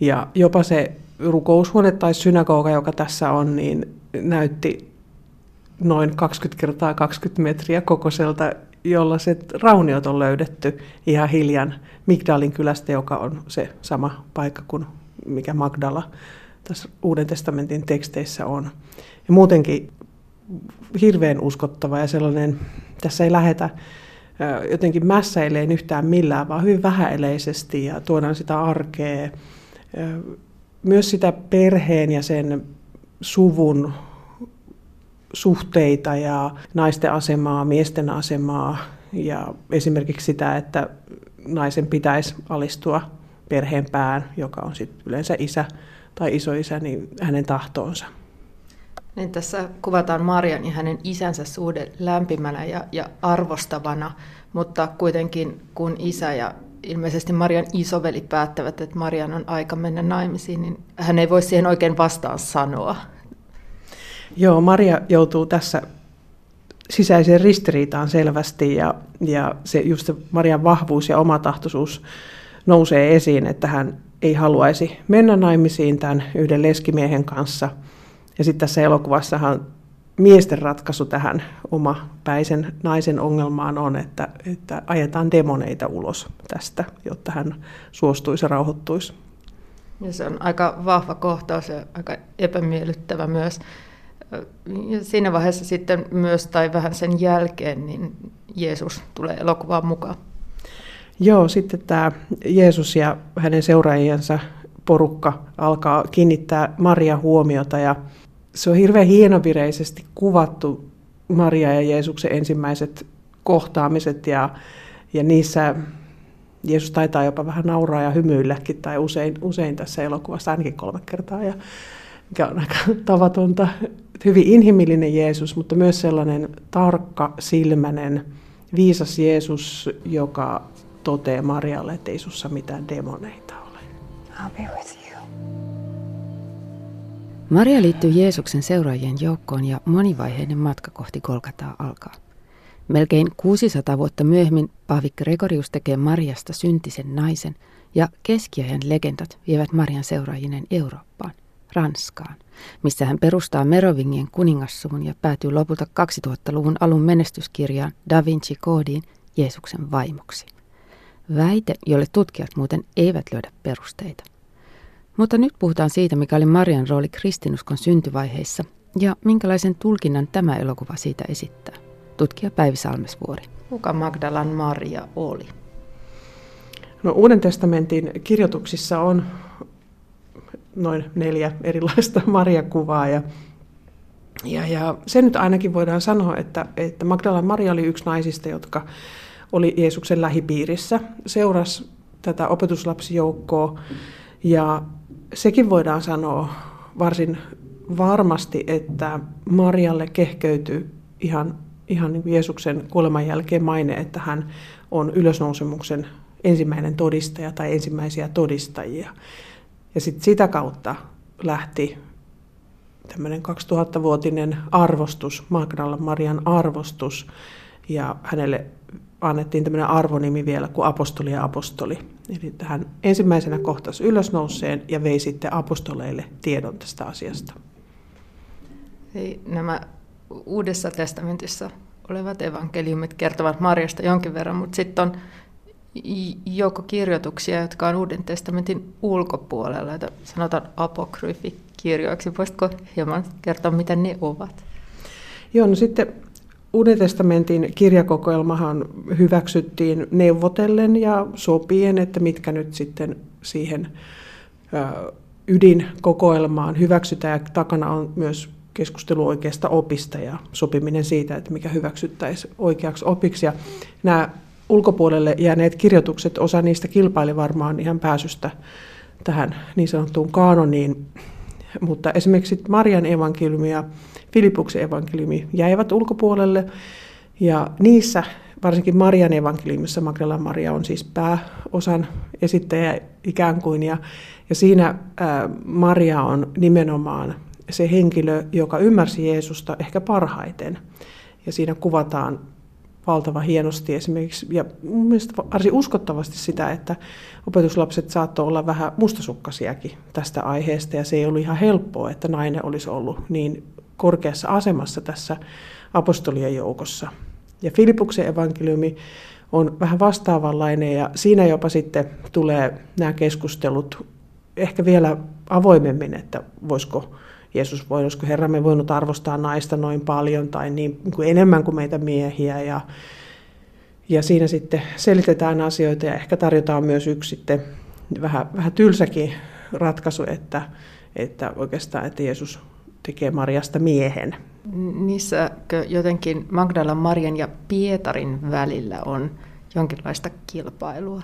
Ja jopa se rukoushuone tai synagoga, joka tässä on, niin näytti noin 20 kertaa 20 metriä kokoiselta, jolla se rauniot on löydetty ihan hiljan Migdalin kylästä, joka on se sama paikka kuin mikä Magdala tässä Uuden testamentin teksteissä on. Ja muutenkin hirveän uskottava ja sellainen, tässä ei lähetä jotenkin mässäileen yhtään millään, vaan hyvin vähäeleisesti ja tuodaan sitä arkea, myös sitä perheen ja sen suvun suhteita ja naisten asemaa, miesten asemaa ja esimerkiksi sitä, että naisen pitäisi alistua perheen pään, joka on sitten yleensä isä tai isoisä, niin hänen tahtoonsa. Niin tässä kuvataan Marian ja hänen isänsä suhde lämpimänä ja, ja arvostavana, mutta kuitenkin kun isä ja ilmeisesti Marian isoveli päättävät, että Marian on aika mennä naimisiin, niin hän ei voi siihen oikein vastaan sanoa. Joo, Maria joutuu tässä sisäiseen ristiriitaan selvästi ja, ja se, just se Marian vahvuus ja omatahtoisuus nousee esiin, että hän ei haluaisi mennä naimisiin tämän yhden leskimiehen kanssa. Ja sitten tässä elokuvassahan miesten ratkaisu tähän oma päisen naisen ongelmaan on, että, että ajetaan demoneita ulos tästä, jotta hän suostuisi ja rauhoittuisi. Ja se on aika vahva kohtaus ja aika epämiellyttävä myös. Ja siinä vaiheessa sitten myös, tai vähän sen jälkeen, niin Jeesus tulee elokuvaan mukaan. Joo, sitten tämä Jeesus ja hänen seuraajiensa porukka alkaa kiinnittää Maria huomiota ja se on hirveän hienovireisesti kuvattu Maria ja Jeesuksen ensimmäiset kohtaamiset ja, ja niissä Jeesus taitaa jopa vähän nauraa ja hymyilläkin tai usein, usein tässä elokuvassa ainakin kolme kertaa ja mikä on aika *laughs* tavatonta. Hyvin inhimillinen Jeesus, mutta myös sellainen tarkka, silmänen, viisas Jeesus, joka toteaa Marialle, että ei sussa mitään demoneita ole. I'll be with you. Maria liittyy Jeesuksen seuraajien joukkoon ja monivaiheinen matka kohti Golgataa alkaa. Melkein 600 vuotta myöhemmin Paavi Gregorius tekee Mariasta syntisen naisen ja keskiajan legendat vievät Marian seuraajinen Eurooppaan. Ranskaan, missä hän perustaa Merovingien kuningassuvun ja päätyy lopulta 2000-luvun alun menestyskirjaan Da Vinci Koodiin Jeesuksen vaimoksi. Väite, jolle tutkijat muuten eivät löydä perusteita. Mutta nyt puhutaan siitä, mikä oli Marian rooli kristinuskon syntyvaiheissa ja minkälaisen tulkinnan tämä elokuva siitä esittää. Tutkija Päivi Salmesvuori. Kuka Magdalan Maria oli? No, Uuden testamentin kirjoituksissa on noin neljä erilaista *laughs* Maria-kuvaa ja Ja, ja se nyt ainakin voidaan sanoa, että, että Magdala Maria oli yksi naisista, jotka oli Jeesuksen lähipiirissä, seurasi tätä opetuslapsijoukkoa ja sekin voidaan sanoa varsin varmasti, että Marialle kehkeytyi ihan, ihan niin kuin Jeesuksen kuoleman jälkeen maine, että hän on ylösnousemuksen ensimmäinen todistaja tai ensimmäisiä todistajia. Ja sitten sitä kautta lähti tämmöinen 2000-vuotinen arvostus, Magdala Marian arvostus, ja hänelle annettiin tämmöinen arvonimi vielä kuin apostoli ja apostoli. Eli hän ensimmäisenä kohtasi ylösnouseen ja vei sitten apostoleille tiedon tästä asiasta. Ei, nämä Uudessa testamentissa olevat evankeliumit kertovat Marjasta jonkin verran, mutta sitten on joukko kirjoituksia, jotka on Uuden testamentin ulkopuolella, joita sanotaan apokryfikirjoiksi. Voisitko hieman kertoa, mitä ne ovat? Joo, no sitten Uuden testamentin kirjakokoelmahan hyväksyttiin neuvotellen ja sopien, että mitkä nyt sitten siihen ydinkokoelmaan hyväksytään. Takana on myös keskustelu oikeasta opista ja sopiminen siitä, että mikä hyväksyttäisiin oikeaksi opiksi. Ja nämä ulkopuolelle jääneet kirjoitukset, osa niistä kilpaili varmaan ihan pääsystä tähän niin sanottuun kaanoniin, mutta esimerkiksi Marian evankeliumi ja Filipuksen evankeliumi jäivät ulkopuolelle, ja niissä, varsinkin Marian evankeliumissa, Magdalena Maria on siis pääosan esittäjä ikään kuin, ja, ja siinä ää, Maria on nimenomaan se henkilö, joka ymmärsi Jeesusta ehkä parhaiten. Ja siinä kuvataan valtava hienosti esimerkiksi, ja mielestäni varsin uskottavasti sitä, että opetuslapset saattoi olla vähän mustasukkasiakin tästä aiheesta, ja se ei ollut ihan helppoa, että nainen olisi ollut niin korkeassa asemassa tässä apostolien joukossa. Ja Filipuksen evankeliumi on vähän vastaavanlainen, ja siinä jopa sitten tulee nämä keskustelut ehkä vielä avoimemmin, että voisiko Jeesus, voisiko Herramme voinut arvostaa naista noin paljon tai niin, niin kuin enemmän kuin meitä miehiä. Ja, ja siinä sitten selitetään asioita ja ehkä tarjotaan myös yksi sitten vähän, vähän tylsäkin ratkaisu, että, että oikeastaan, että Jeesus tekee Mariasta miehen. Niissäkö jotenkin Magdala Marian ja Pietarin välillä on jonkinlaista kilpailua?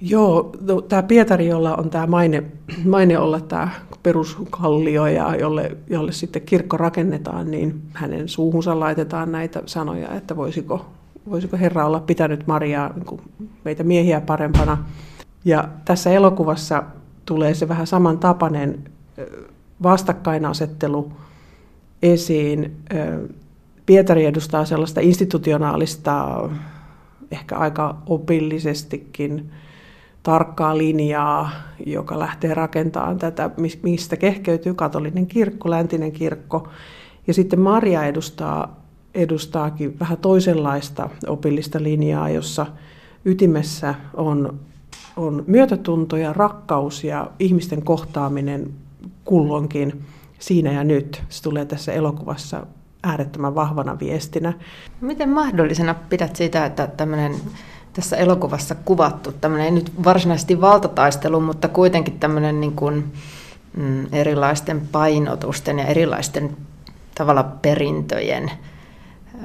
Joo, no, tämä Pietari, jolla on tämä maine, maine olla tämä peruskallio ja jolle, jolle sitten kirkko rakennetaan, niin hänen suuhunsa laitetaan näitä sanoja, että voisiko, voisiko Herra olla pitänyt Mariaa niin meitä miehiä parempana. Ja tässä elokuvassa tulee se vähän samantapainen vastakkainasettelu esiin. Pietari edustaa sellaista institutionaalista, ehkä aika opillisestikin tarkkaa linjaa, joka lähtee rakentamaan tätä, mistä kehkeytyy katolinen kirkko, läntinen kirkko. Ja sitten Maria edustaa, edustaakin vähän toisenlaista opillista linjaa, jossa ytimessä on, on myötätunto ja rakkaus ja ihmisten kohtaaminen kulloinkin siinä ja nyt. Se tulee tässä elokuvassa äärettömän vahvana viestinä. Miten mahdollisena pidät sitä, että tämmöinen tässä elokuvassa kuvattu, tämmöinen ei nyt varsinaisesti valtataistelu, mutta kuitenkin tämmöinen niin kuin, mm, erilaisten painotusten ja erilaisten tavalla perintöjen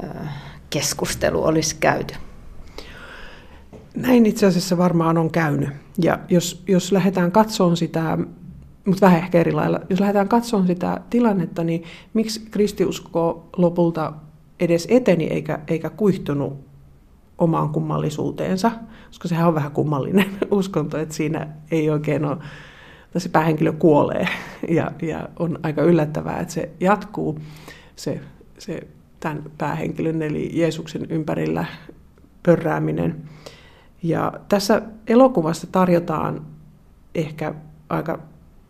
äh, keskustelu olisi käyty? Näin itse asiassa varmaan on käynyt. Ja jos, jos lähdetään katsomaan sitä, mutta vähän ehkä eri lailla, jos lähdetään katsomaan sitä tilannetta, niin miksi kristiusko lopulta edes eteni eikä, eikä kuihtunut omaan kummallisuuteensa, koska sehän on vähän kummallinen *laughs* uskonto, että siinä ei oikein ole, se päähenkilö kuolee. Ja, ja on aika yllättävää, että se jatkuu se, se tämän päähenkilön eli Jeesuksen ympärillä pörrääminen. Ja tässä elokuvassa tarjotaan ehkä aika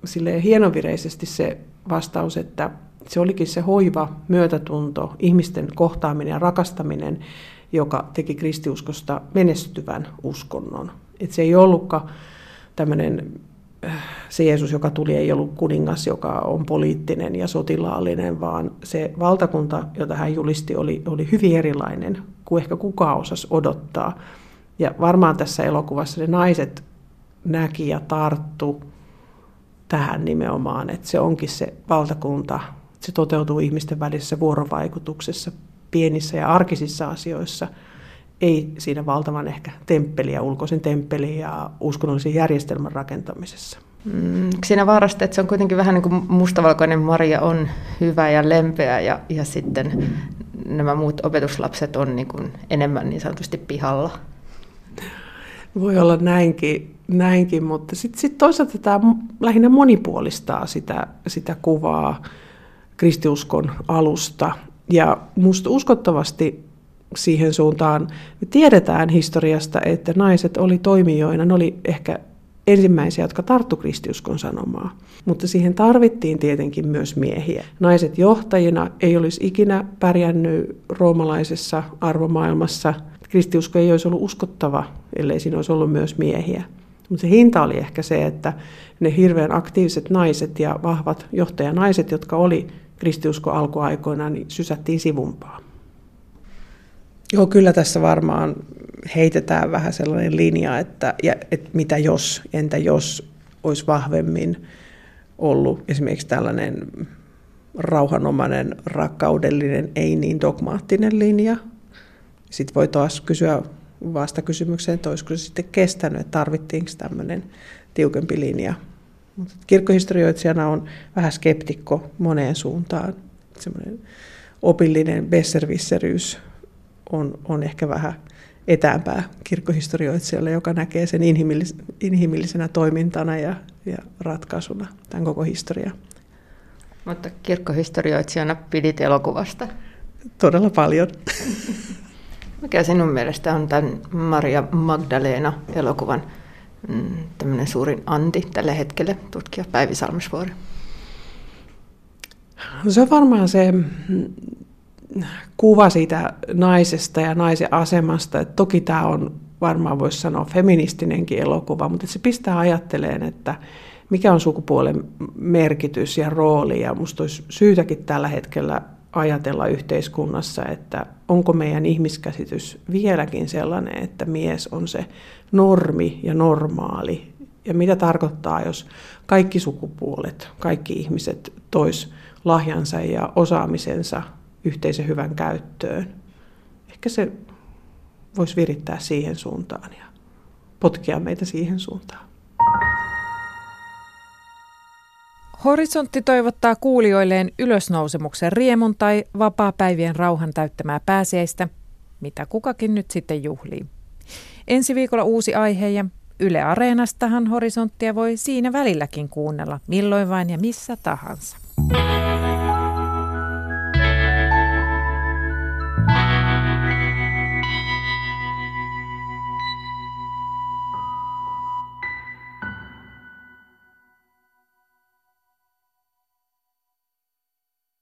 silleen hienovireisesti se vastaus, että se olikin se hoiva, myötätunto, ihmisten kohtaaminen ja rakastaminen, joka teki kristiuskosta menestyvän uskonnon. Et se ei ollutkaan tämmöinen, äh, se Jeesus, joka tuli, ei ollut kuningas, joka on poliittinen ja sotilaallinen, vaan se valtakunta, jota hän julisti, oli, oli hyvin erilainen kuin ehkä kukaan osasi odottaa. Ja varmaan tässä elokuvassa ne naiset näki ja tarttu tähän nimenomaan, että se onkin se valtakunta, Se toteutuu ihmisten välisessä vuorovaikutuksessa, pienissä ja arkisissa asioissa, ei siinä valtavan ehkä temppeliä, ulkoisen temppelin ja uskonnollisen järjestelmän rakentamisessa. Mm, siinä vaarasta, että se on kuitenkin vähän niin kuin mustavalkoinen Maria on hyvä ja lempeä ja, ja sitten nämä muut opetuslapset on niin kuin enemmän niin sanotusti pihalla. Voi olla näinkin, näinkin mutta sitten sit toisaalta tämä lähinnä monipuolistaa sitä, sitä kuvaa kristiuskon alusta. Ja musta uskottavasti siihen suuntaan me tiedetään historiasta, että naiset oli toimijoina, ne oli ehkä ensimmäisiä, jotka tarttu kristiuskon sanomaa. Mutta siihen tarvittiin tietenkin myös miehiä. Naiset johtajina ei olisi ikinä pärjännyt roomalaisessa arvomaailmassa. Kristiusko ei olisi ollut uskottava, ellei siinä olisi ollut myös miehiä. Mutta se hinta oli ehkä se, että ne hirveän aktiiviset naiset ja vahvat johtajanaiset, jotka oli kristiusko alkuaikoina, niin sysättiin sivumpaan. Joo, kyllä tässä varmaan heitetään vähän sellainen linja, että, ja, että mitä jos, entä jos olisi vahvemmin ollut esimerkiksi tällainen rauhanomainen, rakkaudellinen, ei niin dogmaattinen linja. Sitten voi taas kysyä vasta kysymykseen, että olisiko se sitten kestänyt, että tarvittiinko tämmöinen tiukempi linja. Mutta kirkkohistorioitsijana on vähän skeptikko moneen suuntaan. Semmoinen opillinen besservisseryys on, on ehkä vähän etäämpää kirkkohistorioitsijalle, joka näkee sen inhimillis- inhimillisenä toimintana ja, ja ratkaisuna tämän koko historia. Mutta kirkkohistorioitsijana pidit elokuvasta? Todella paljon. *laughs* Mikä sinun mielestä on tämän Maria Magdalena-elokuvan mm, tämmöinen suurin anti tällä hetkellä, tutkija Päivi Salmisvuori? No se on varmaan se kuva siitä naisesta ja naisen asemasta. Et toki tämä on varmaan voisi sanoa feministinenkin elokuva, mutta se pistää ajatteleen, että mikä on sukupuolen merkitys ja rooli. Ja minusta olisi syytäkin tällä hetkellä ajatella yhteiskunnassa, että onko meidän ihmiskäsitys vieläkin sellainen, että mies on se normi ja normaali. Ja mitä tarkoittaa, jos kaikki sukupuolet, kaikki ihmiset tois lahjansa ja osaamisensa yhteisen hyvän käyttöön. Ehkä se voisi virittää siihen suuntaan ja potkia meitä siihen suuntaan. Horisontti toivottaa kuulijoilleen ylösnousemuksen riemun tai vapaa-päivien rauhan täyttämää pääsiäistä, mitä kukakin nyt sitten juhlii. Ensi viikolla uusi aihe ja Yle Areenastahan horisonttia voi siinä välilläkin kuunnella, milloin vain ja missä tahansa.